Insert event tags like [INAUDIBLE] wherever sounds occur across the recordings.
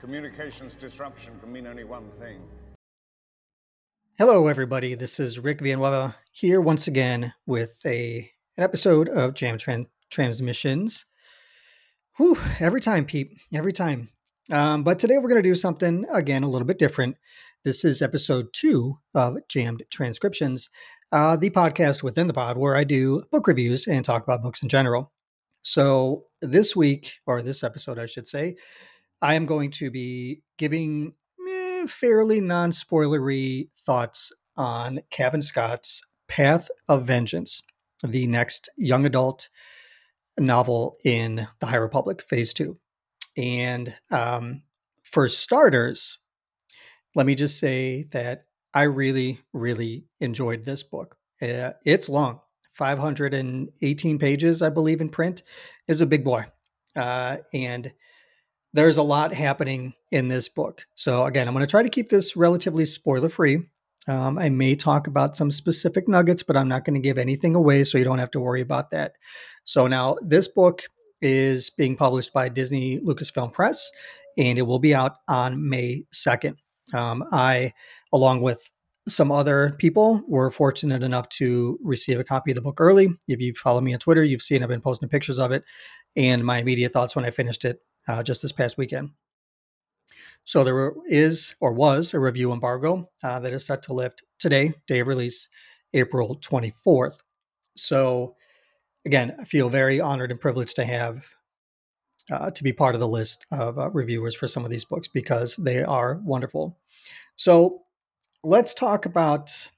communications disruption can mean only one thing. Hello, everybody. This is Rik Villanueva here once again with a an episode of Jam Tran- Transmissions. Whew, every time, Pete. Every time. Um, but today we're going to do something again a little bit different. This is episode two of Jammed Transcriptions, uh, the podcast within the pod where I do book reviews and talk about books in general. So this week, or this episode, I should say, I am going to be giving eh, fairly non spoilery thoughts on Cavan Scott's Path of Vengeance, the next young adult novel in the High Republic, Phase 2. And um, for starters, let me just say that I really, really enjoyed this book. Uh, it's long, 518 pages, I believe, in print, is a big boy. Uh, and there's a lot happening in this book. So, again, I'm going to try to keep this relatively spoiler free. Um, I may talk about some specific nuggets, but I'm not going to give anything away, so you don't have to worry about that. So, now this book is being published by Disney Lucasfilm Press, and it will be out on May 2nd. Um, I, along with some other people, were fortunate enough to receive a copy of the book early. If you follow me on Twitter, you've seen I've been posting pictures of it and my immediate thoughts when I finished it uh, just this past weekend. So there is or was a review embargo uh, that is set to lift today, day of release, April 24th. So again, I feel very honored and privileged to have uh, to be part of the list of uh, reviewers for some of these books because they are wonderful. So let's talk about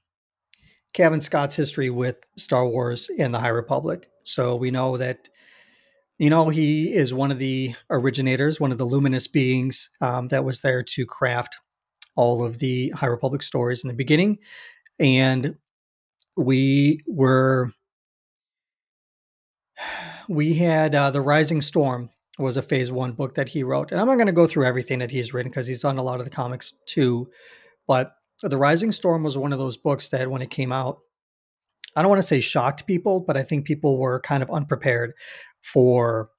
Cavan Scott's history with Star Wars and the High Republic. So we know that you know, he is one of the originators, one of the luminous beings um, that was there to craft all of the High Republic stories in the beginning. And we were, we had uh, The Rising Storm was a phase one book that he wrote. And I'm not going to go through everything that he's written because he's done a lot of the comics too. But The Rising Storm was one of those books that when it came out, I don't want to say shocked people, but I think people were kind of unprepared for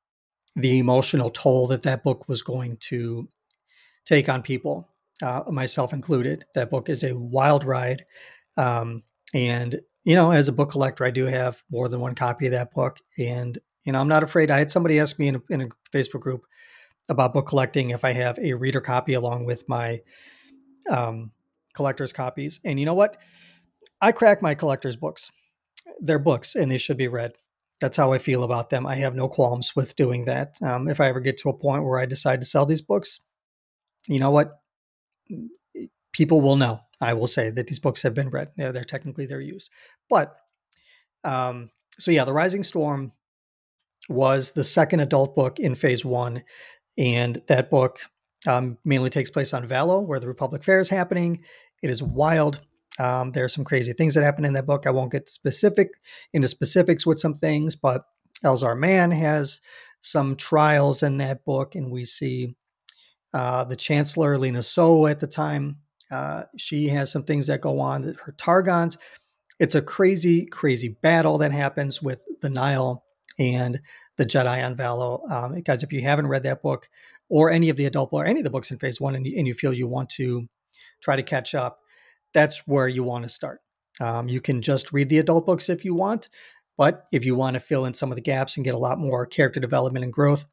the emotional toll that that book was going to take on people, uh, myself included. That book is a wild ride. Um, and, you know, as a book collector, I do have more than one copy of that book. And, you know, I'm not afraid. I had somebody ask me in a, in a Facebook group about book collecting if I have a reader copy along with my um, collector's copies. And you know what? I crack my collector's books. They're books and they should be read that's how I feel about them. I have no qualms with doing that. Um, if I ever get to a point where I decide to sell these books, you know what? People will know. I will say that these books have been read. They're, technically they're technically their use. But um, so yeah, The Rising Storm was the second adult book in phase one. And that book um, mainly takes place on Valo, where the Republic Fair is happening. It is wild. Um, there are some crazy things that happen in that book. I won't get specific into specifics with some things, but Elzar Mann has some trials in that book, and we see uh, the Chancellor Lina Soh at the time. Uh, she has some things that go on. Her Targons. It's a crazy, crazy battle that happens with the Nihil and the Jedi on Valo. Um, guys, if you haven't read that book or any of the adult or any of the books in Phase One, and you, and you feel you want to try to catch up, that's where you want to start. Um, you can just read the adult books if you want, but if you want to fill in some of the gaps and get a lot more character development and growth,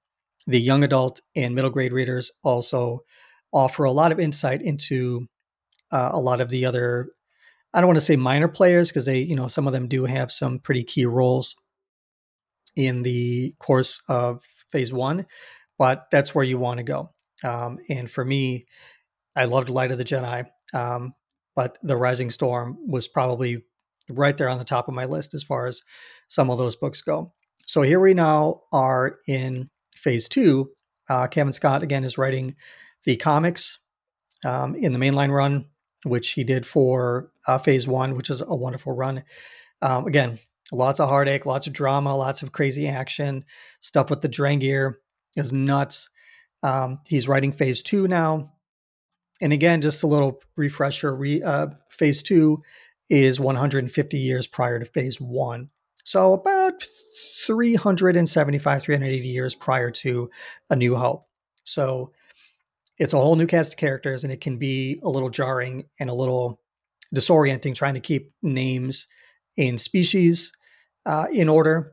the young adult and middle grade readers also offer a lot of insight into uh, a lot of the other I don't want to say minor players because they, you know, some of them do have some pretty key roles in the course of phase one, but that's where you want to go. Um, and for me, I loved Light of the Jedi. Um, but The Rising Storm was probably right there on the top of my list as far as some of those books go. So here we now are in phase two. Uh, Cavan Scott again is writing the comics um, in the mainline run, which he did for uh, phase one, which is a wonderful run. Um, again, lots of heartache, lots of drama, lots of crazy action. Stuff with the Drengir is nuts. Um, he's writing phase two now and again, just a little refresher. Re, uh, phase two is 150 years prior to phase one. So about 375, 380 years prior to A New Hope. So it's a whole new cast of characters and it can be a little jarring and a little disorienting trying to keep names and species uh, in order.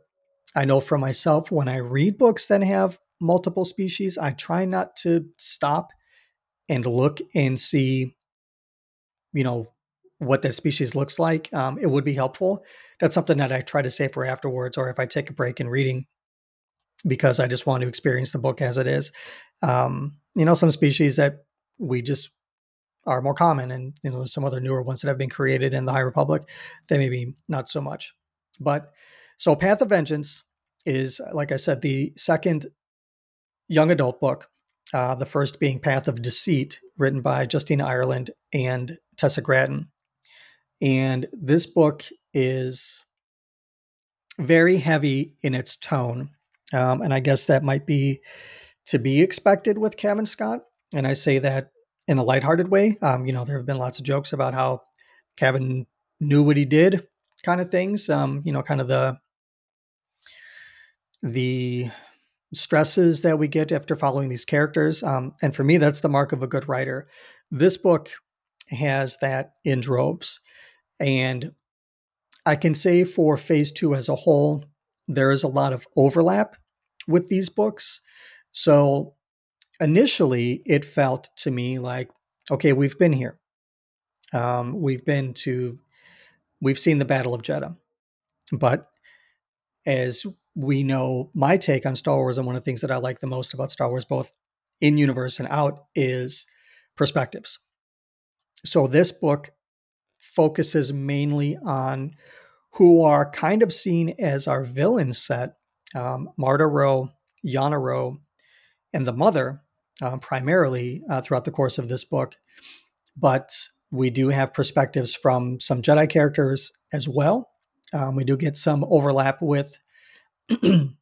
I know for myself, when I read books that have multiple species, I try not to stop and look and see, you know, what that species looks like. Um, it would be helpful. That's something that I try to say for afterwards, or if I take a break in reading, because I just want to experience the book as it is. Um, you know, some species that we just are more common, and you know, some other newer ones that have been created in the High Republic, they maybe not so much. But so, Path of Vengeance is, like I said, the second young adult book. Uh, the first being Path of Deceit, written by Justina Ireland and Tessa Gratton. And this book is very heavy in its tone. Um, and I guess that might be to be expected with Cavan Scott. And I say that in a lighthearted way. Um, you know, there have been lots of jokes about how Cavan knew what he did, kind of things. Um, you know, kind of the the stresses that we get after following these characters. Um, and for me, that's the mark of a good writer. This book has that in droves. And I can say for phase two as a whole, there is a lot of overlap with these books. So initially, it felt to me like, okay, we've been here. Um, we've been to, we've seen the Battle of Jedha. But as we know, my take on Star Wars and one of the things that I like the most about Star Wars, both in universe and out, is perspectives. So this book focuses mainly on who are kind of seen as our villain set um, Marda Ro, Yana Ro, and the mother, uh, primarily uh, throughout the course of this book. But we do have perspectives from some Jedi characters as well. Um, we do get some overlap with [CLEARS THROAT]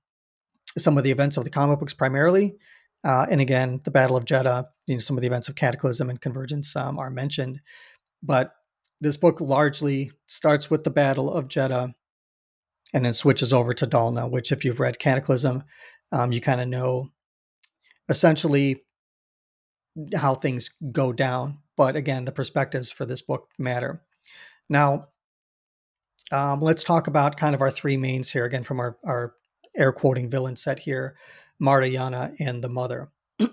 some of the events of the comic books primarily. Uh, and again, the Battle of Jedha, you know, some of the events of Cataclysm and Convergence um, are mentioned. But this book largely starts with the Battle of Jedha and then switches over to Dalna, which, if you've read Cataclysm, um, you kind of know essentially how things go down. But again, the perspectives for this book matter. Now, um, let's talk about kind of our three mains here again from our, our air quoting villain set here Marda, Yana, and the mother. [CLEARS THROAT]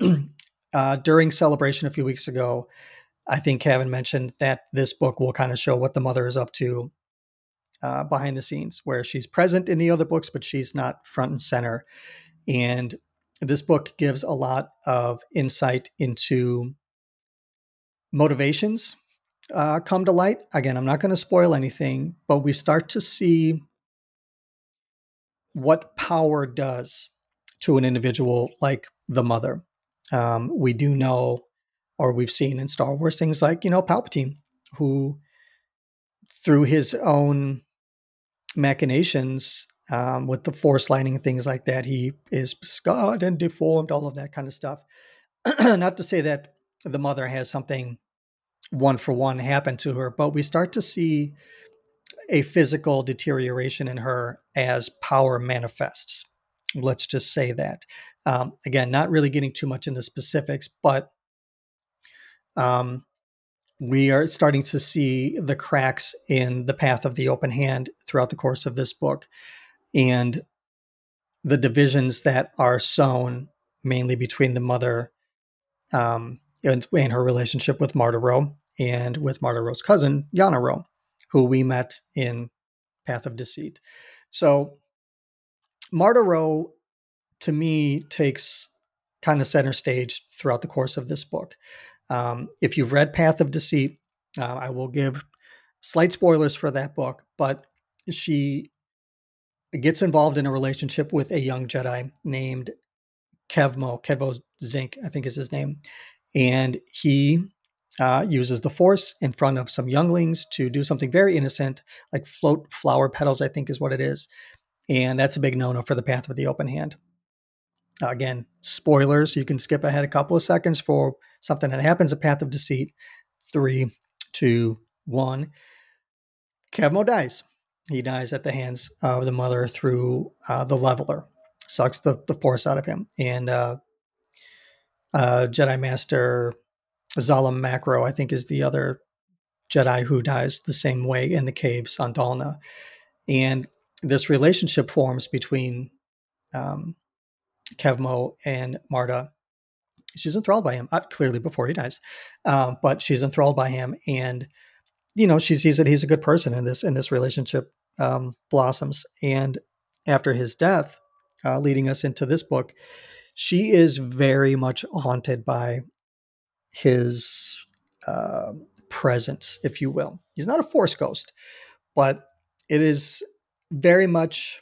uh, during celebration a few weeks ago, I think Cavan mentioned that this book will kind of show what the mother is up to uh, behind the scenes, where she's present in the other books, but she's not front and center. And this book gives a lot of insight into motivations uh, come to light. Again, I'm not going to spoil anything, but we start to see what power does to an individual like the mother. Um, we do know or we've seen in Star Wars things like, you know, Palpatine, who through his own machinations um, with the force lighting things like that, he is scarred and deformed, all of that kind of stuff. [CLEARS THROAT] Not to say that the mother has something one for one happen to her, but we start to see a physical deterioration in her as power manifests. Let's just say that. Um, again, not really getting too much into specifics, but um, we are starting to see the cracks in the path of the open hand throughout the course of this book and the divisions that are sown mainly between the mother um, and, and, her relationship with Marda Ro and with Marda Ro's cousin, Yana Ro, who we met in Path of Deceit. So Marda Ro, to me, takes kind of center stage throughout the course of this book. Um, if you've read Path of Deceit, uh, I will give slight spoilers for that book, but she gets involved in a relationship with a young Jedi named Kevmo, Kevmo Zink, I think is his name. And he uh, uses the Force in front of some younglings to do something very innocent, like float flower petals, I think is what it is. And that's a big no no for the Path with the Open Hand. Uh, again, spoilers. You can skip ahead a couple of seconds for something that happens. A path of deceit. Three, two, one. Kevmo dies. He dies at the hands of the mother through uh, the leveler. Sucks the, the force out of him. And uh, Jedi Master Zallah Macri, I think, is the other Jedi who dies the same way in the caves on Dalna. And this relationship forms between um, Kevmo and Marda. She's enthralled by him, uh, clearly before he dies, um, but she's enthralled by him, and you know she sees that he's a good person, and this and this relationship um, blossoms. And after his death, uh, leading us into this book, she is very much haunted by his uh, presence, if you will. He's not a force ghost, but it is very much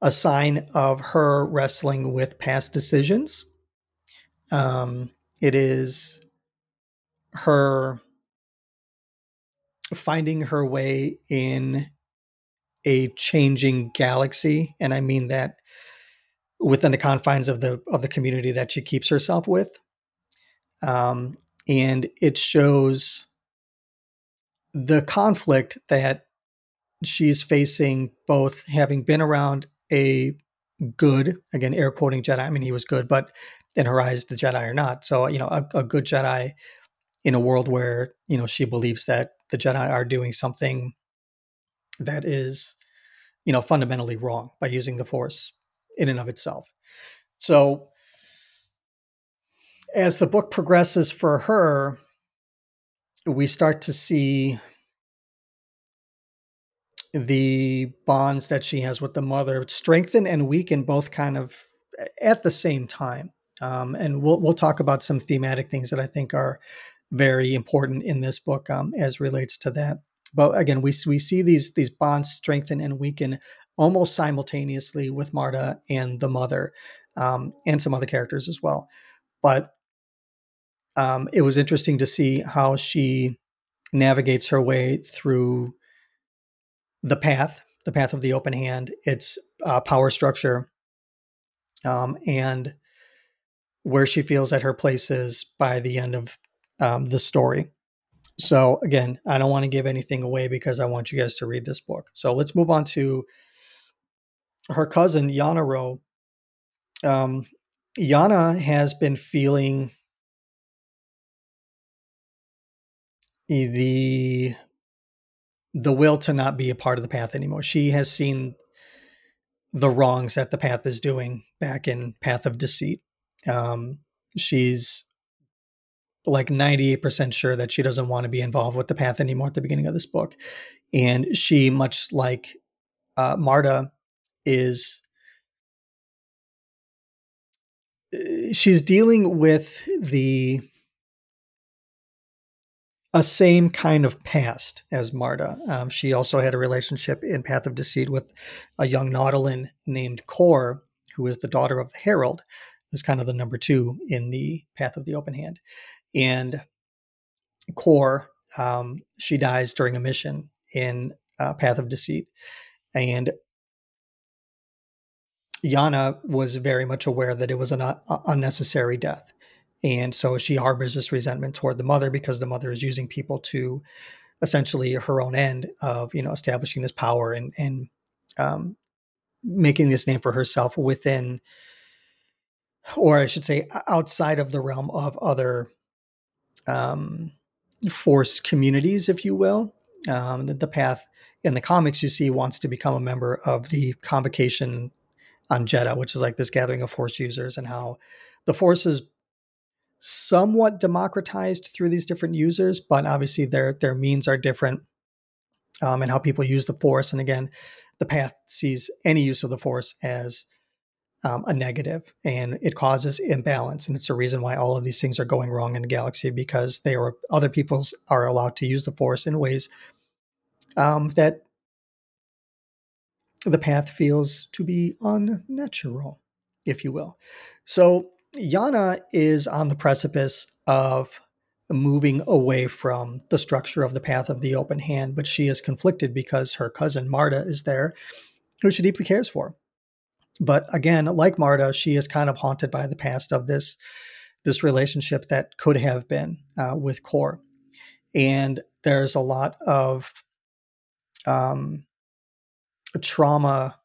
a sign of her wrestling with past decisions. Um, it is her finding her way in a changing galaxy, and I mean that within the confines of the of the community that she keeps herself with. Um, and it shows the conflict that she's facing both having been around a good again air quoting jedi i mean he was good but in her eyes the jedi are not so you know a, a good jedi in a world where you know she believes that the jedi are doing something that is you know fundamentally wrong by using the force in and of itself so as the book progresses for her we start to see the bonds that she has with the mother strengthen and weaken both kind of at the same time. Um, and we'll we'll talk about some thematic things that I think are very important in this book um, as relates to that. But again, we we see these these bonds strengthen and weaken almost simultaneously with Marda and the mother, um, and some other characters as well. But um, it was interesting to see how she navigates her way through the path, the path of the open hand, its uh, power structure, um, and where she feels that her place is by the end of um, the story. So, again, I don't want to give anything away because I want you guys to read this book. So, let's move on to her cousin, Yana Ro. Um, Yana has been feeling the the will to not be a part of the path anymore. She has seen the wrongs that the path is doing back in Path of Deceit. Um, she's like 98% sure that she doesn't want to be involved with the path anymore at the beginning of this book. And she, much like uh, Marda, is uh, she's dealing with the a same kind of past as Marda. Um, she also had a relationship in Path of Deceit with a young Nautolan named Kor, who is the daughter of the Herald, who's kind of the number two in the Path of the Open Hand. And Kor, um, she dies during a mission in uh, Path of Deceit. And Yana was very much aware that it was an uh, unnecessary death. And so she harbors this resentment toward the mother because the mother is using people to essentially her own end of, you know, establishing this power and, and um, making this name for herself within, or I should say, outside of the realm of other um, force communities, if you will. Um, the, the path in the comics you see wants to become a member of the convocation on Jedha, which is like this gathering of force users, and how the force is somewhat democratized through these different users, but obviously their their means are different, um, and how people use the force. And again, the path sees any use of the force as um, a negative, and it causes imbalance. And it's a reason why all of these things are going wrong in the galaxy because they are other people's are allowed to use the force in ways um, that the path feels to be unnatural, if you will. So Yana is on the precipice of moving away from the structure of the path of the open hand, but she is conflicted because her cousin Marda is there, who she deeply cares for. But again, like Marda, she is kind of haunted by the past of this this relationship that could have been uh, with Kor, and there's a lot of um, trauma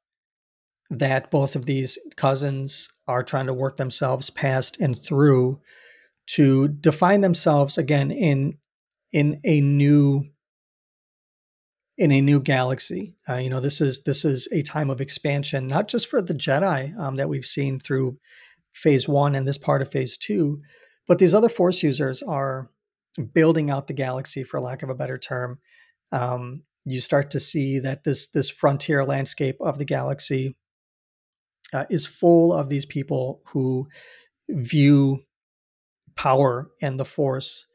that both of these cousins are trying to work themselves past and through to define themselves again in in a new in a new galaxy. Uh, you know, this is this is a time of expansion, not just for the Jedi um, that we've seen through Phase One and this part of Phase Two, but these other Force users are building out the galaxy, for lack of a better term. Um, you start to see that this this frontier landscape of the galaxy uh, is full of these people who view power and the Force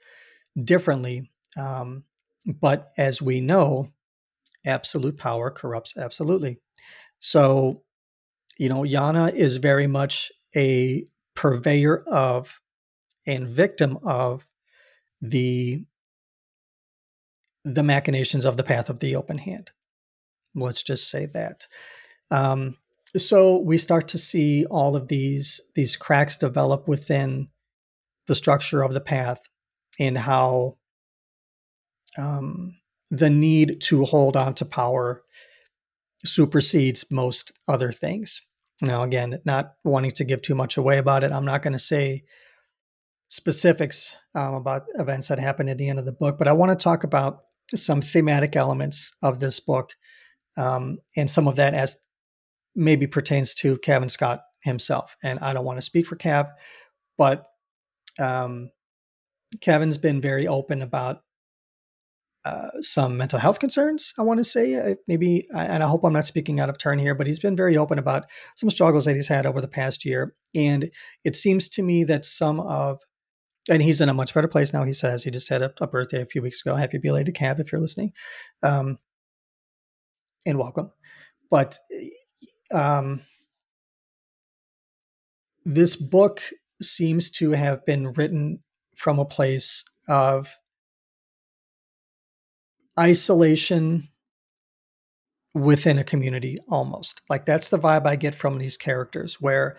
differently. Um, but as we know, absolute power corrupts absolutely. So, you know, Yana is very much a purveyor of and victim of the the machinations of the path of the open hand. Let's just say that. Um, so we start to see all of these these cracks develop within the structure of the path and how um, the need to hold on to power supersedes most other things. Now, again, not wanting to give too much away about it, I'm not going to say specifics um, about events that happen at the end of the book, but I want to talk about some thematic elements of this book, um, and some of that as maybe pertains to Cavan Scott himself. And I don't want to speak for Cav, but um, Cavan's been very open about uh, some mental health concerns. I want to say uh, maybe, and I hope I'm not speaking out of turn here, but he's been very open about some struggles that he's had over the past year. And it seems to me that some of, and he's in a much better place now. He says he just had a, a birthday a few weeks ago. Happy belated Cav if you're listening, um, and welcome. But um, this book seems to have been written from a place of isolation within a community almost. Like that's the vibe I get from these characters where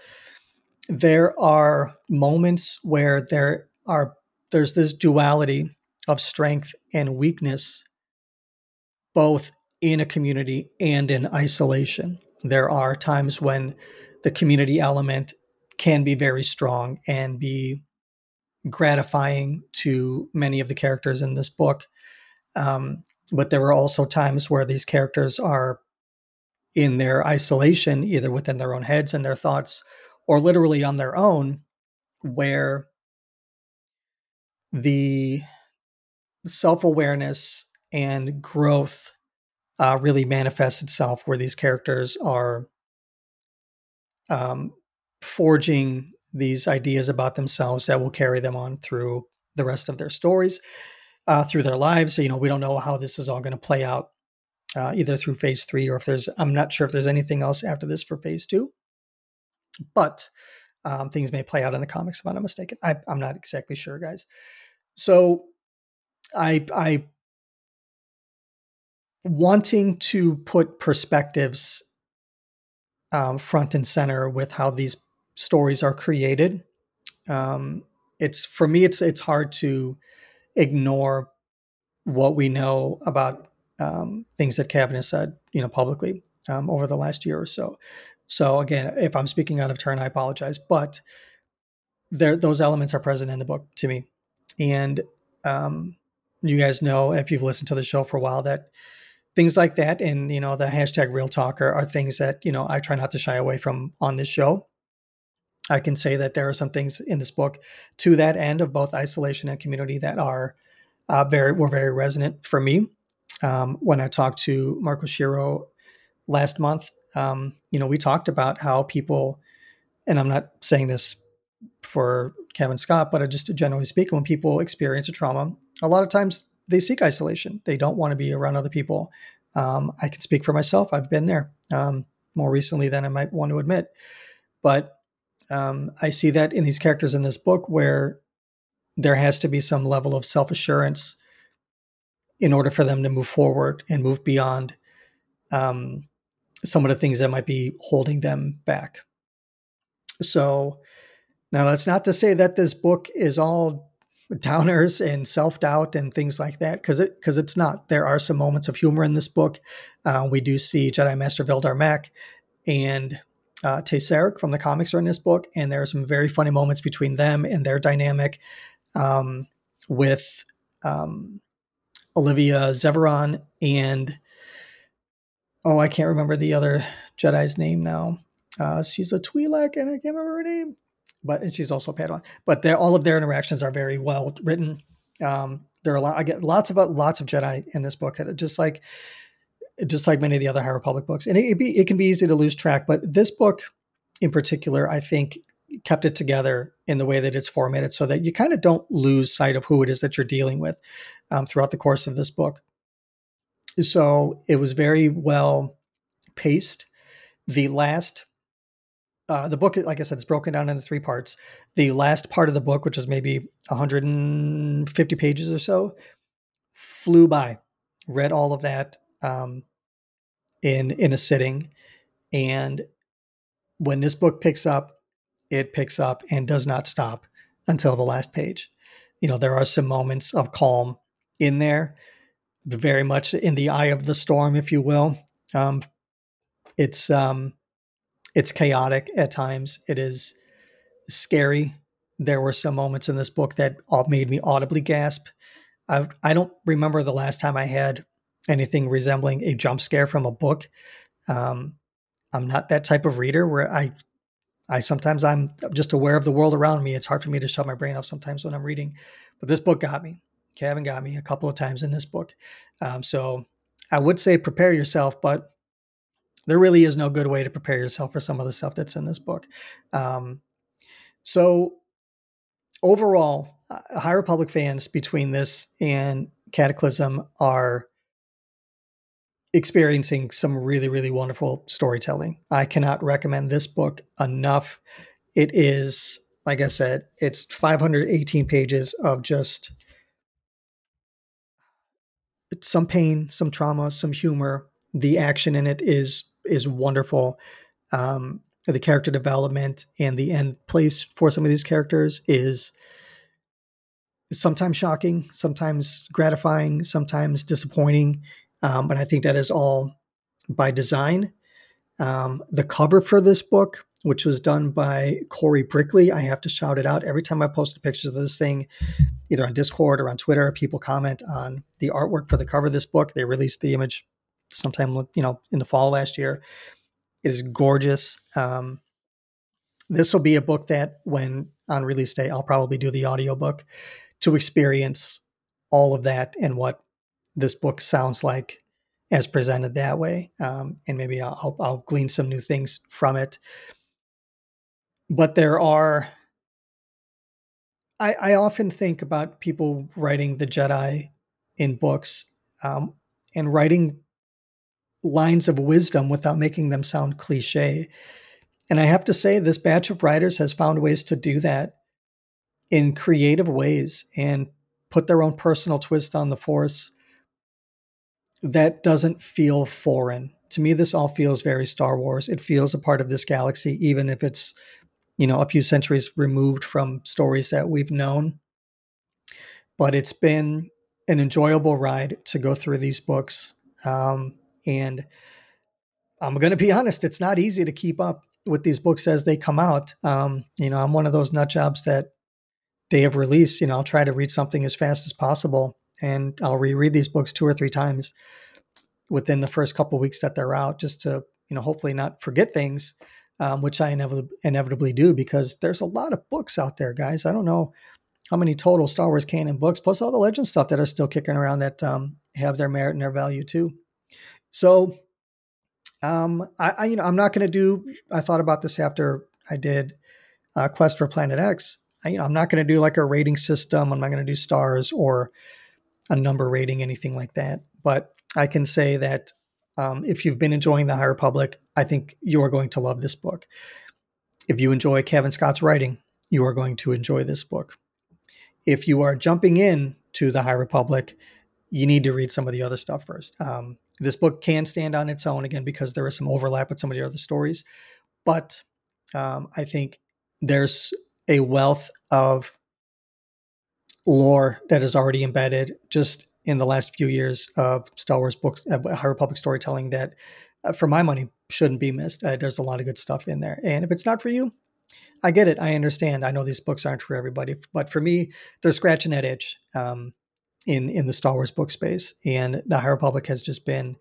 there are moments where there are there's this duality of strength and weakness both in a community and in isolation. There are times when the community element can be very strong and be gratifying to many of the characters in this book. Um, but there are also times where these characters are in their isolation, either within their own heads and their thoughts, or literally on their own, where the self awareness and growth uh, really manifests itself, where these characters are um, forging these ideas about themselves that will carry them on through the rest of their stories uh, through their lives. So, you know, we don't know how this is all going to play out uh, either through phase three or if there's, I'm not sure if there's anything else after this for phase two, but um, things may play out in the comics if I'm not mistaken. I, I'm not exactly sure, guys. So, I, I, wanting to put perspectives um, front and center with how these stories are created. Um, it's for me, it's it's hard to ignore what we know about um, things that has said, you know, publicly um, over the last year or so. So again, if I'm speaking out of turn, I apologize, but there those elements are present in the book to me, and um, you guys know if you've listened to the show for a while that things like that and you know the hashtag real talker are things that you know i try not to shy away from on this show I can say that there are some things in this book to that end of both isolation and community that are uh, very were very resonant for me. Um, when I talked to Mark Oshiro last month, um, you know, we talked about how people, and I'm not saying this for Cavan Scott, but just generally speaking, when people experience a trauma, a lot of times they seek isolation. They don't want to be around other people. Um, I can speak for myself. I've been there um, more recently than I might want to admit, but um, I see that in these characters in this book where there has to be some level of self assurance in order for them to move forward and move beyond um, some of the things that might be holding them back. So, now that's not to say that this book is all downers and self doubt and things like that, because it because it's not. There are some moments of humor in this book. Uh, we do see Jedi Master Vildar Mac and uh, Tey Sirrek from the comics are in this book, and there are some very funny moments between them and their dynamic um, with um, Olivia Zeveron and oh, I can't remember the other Jedi's name now. Uh, she's a Twi'lek, and I can't remember her name, but she's also a Padawan. But all of their interactions are very well written. Um, there are a lot. I get lots of lots of Jedi in this book, just like just like many of the other High Republic books, and it, it, be, it can be easy to lose track. But this book, in particular, I think kept it together in the way that it's formatted, so that you kind of don't lose sight of who it is that you're dealing with um, throughout the course of this book. So it was very well paced. The last uh, the book, like I said, is broken down into three parts. The last part of the book, which is maybe 150 pages or so, flew by. Read all of that um, in in a sitting, and when this book picks up, it picks up and does not stop until the last page. You know, there are some moments of calm in there, very much in the eye of the storm, if you will. Um, it's um, it's chaotic at times. It is scary. There were some moments in this book that made me audibly gasp. I, I don't remember the last time I had anything resembling a jump scare from a book. Um, I'm not that type of reader where I I sometimes I'm just aware of the world around me. It's hard for me to shut my brain off sometimes when I'm reading, but this book got me. Cavan got me a couple of times in this book. Um, so I would say prepare yourself, but there really is no good way to prepare yourself for some of the stuff that's in this book. Um, so overall, uh, High Republic fans between this and Cataclysm are experiencing some really, really wonderful storytelling. I cannot recommend this book enough. It is, like I said, it's 518 pages of just some pain, some trauma, some humor. The action in it is is wonderful. Um, the character development and the end place for some of these characters is sometimes shocking, sometimes gratifying, sometimes disappointing. Um, but I think that is all by design. Um, the cover for this book, which was done by Corey Brickley, I have to shout it out every time I post pictures of this thing, either on Discord or on Twitter. People comment on the artwork for the cover of this book. They released the image sometime you know in the fall last year. Is gorgeous. Um, this will be a book that when on release day i'll probably do the audiobook to experience all of that and what this book sounds like as presented that way. Um, and maybe I'll, I'll glean some new things from it. But there are I, I often think about people writing the jedi in books um, and writing lines of wisdom without making them sound cliche. And I have to say, this batch of writers has found ways to do that in creative ways and put their own personal twist on the force that doesn't feel foreign. To me, this all feels very Star Wars. It feels a part of this galaxy, even if it's, you know, a few centuries removed from stories that we've known. But it's been an enjoyable ride to go through these books. Um, and I'm going to be honest, it's not easy to keep up with these books as they come out. Um, you know, I'm one of those nut jobs that day of release, you know, I'll try to read something as fast as possible and I'll reread these books two or three times within the first couple weeks that they're out just to, you know, hopefully not forget things, um, which I inevitably, inevitably do because there's a lot of books out there, guys. I don't know how many total Star Wars canon books, plus all the legend stuff that are still kicking around that um, have their merit and their value too. So, um, I, I you know I'm not going to do. I thought about this after I did uh, Quest for Planet X. I, you know, I'm not going to do like a rating system. I'm not going to do stars or a number rating, anything like that. But I can say that um, if you've been enjoying the High Republic, I think you are going to love this book. If you enjoy Cavan Scott's writing, you are going to enjoy this book. If you are jumping in to the High Republic, you need to read some of the other stuff first. Um, this book can stand on its own again because there is some overlap with some of the other stories, but um, I think there's a wealth of lore that is already embedded just in the last few years of Star Wars books, uh, High Republic storytelling that uh, for my money, shouldn't be missed. Uh, there's a lot of good stuff in there. And if it's not for you, I get it. I understand. I know these books aren't for everybody, but for me, they're scratching that itch um, in in the Star Wars book space. And the High Republic has just been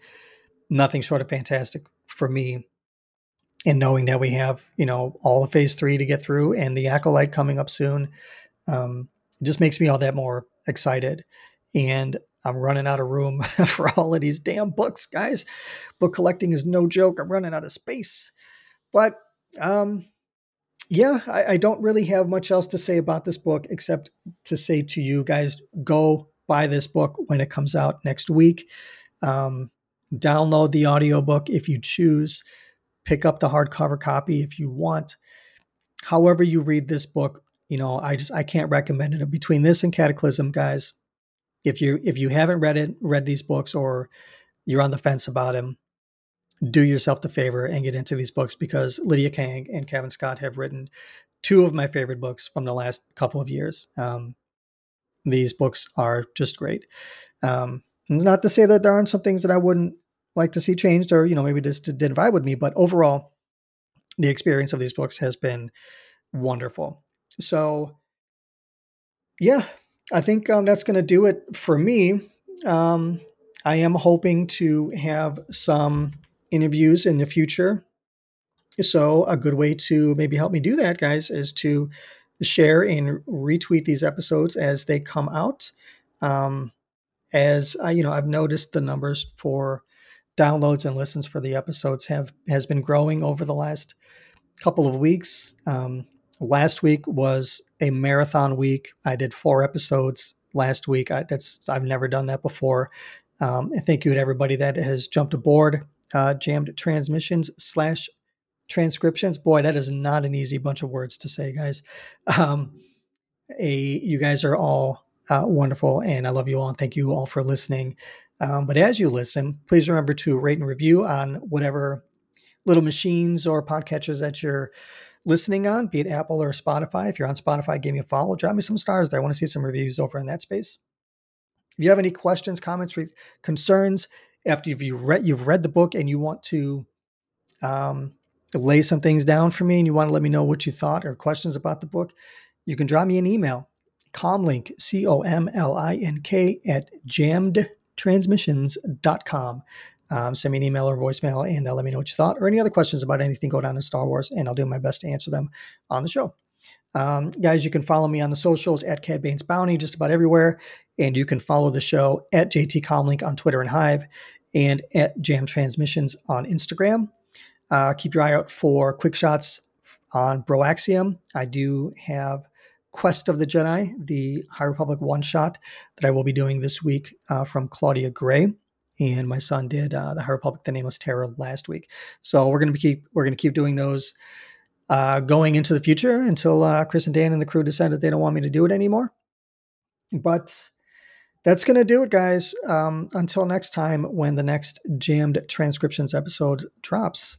nothing short of fantastic for me. And knowing that we have, you know, all of Phase Three to get through, and the Acolyte coming up soon, um, just makes me all that more excited. And I'm running out of room [LAUGHS] for all of these damn books, guys. Book collecting is no joke. I'm running out of space. But um, yeah, I, I, don't really have much else to say about this book except to say to you guys go buy this book when it comes out next week. Um, download the audiobook if you choose, pick up the hardcover copy if you want. However, you read this book, you know, I just I can't recommend it. Between this and Cataclysm, guys, if you if you haven't read it, read these books, or you're on the fence about them, do yourself the favor and get into these books because Lydia Kang and Cavan Scott have written two of my favorite books from the last couple of years. Um, these books are just great. Um, it's not to say that there aren't some things that I wouldn't like to see changed, or you know maybe this didn't vibe with me, but overall, the experience of these books has been wonderful. So, yeah, I think um, that's going to do it for me. Um, I am hoping to have some interviews in the future. So, a good way to maybe help me do that, guys, is to share and retweet these episodes as they come out. Um, as I, you know, I've noticed the numbers for downloads and listens for the episodes have has been growing over the last couple of weeks. Um, last week was a marathon week. I did four episodes last week. I, that's I've never done that before. Um, and thank you to everybody that has jumped aboard. Uh, jammed transmissions slash transcriptions. Boy, that is not an easy bunch of words to say, guys. Um, a you guys are all uh, wonderful, and I love you all, and thank you all for listening. Um, but as you listen, please remember to rate and review on whatever little machines or podcatchers that you're listening on, be it Apple or Spotify. If you're on Spotify, give me a follow. Drop me some stars there. I want to see some reviews over in that space. If you have any questions, comments, concerns, after you've read you've read the book and you want to um, lay some things down for me and you want to let me know what you thought or questions about the book, you can drop me an email, comlink, C O M L I N K, at jammedtransmissions.com. Um, send me an email or voicemail and uh, let me know what you thought or any other questions about anything going on in Star Wars, and I'll do my best to answer them on the show. Um, guys, you can follow me on the socials at Cad Bane's Bounty, just about everywhere. And you can follow the show at JT Comlink on Twitter and Hive and at Jam Transmissions on Instagram. Uh, keep your eye out for quick shots on Broaxium. I do have Quest of the Jedi, the High Republic one shot that I will be doing this week uh, from Claudia Gray. And my son did uh, the High Republic, the Nameless Terror last week. So we're gonna keep we're gonna keep doing those uh, going into the future until uh, Chris and Dan and the crew decide that they don't want me to do it anymore. But that's going to do it, guys. Um, until next time, when the next jammed transcriptions episode drops,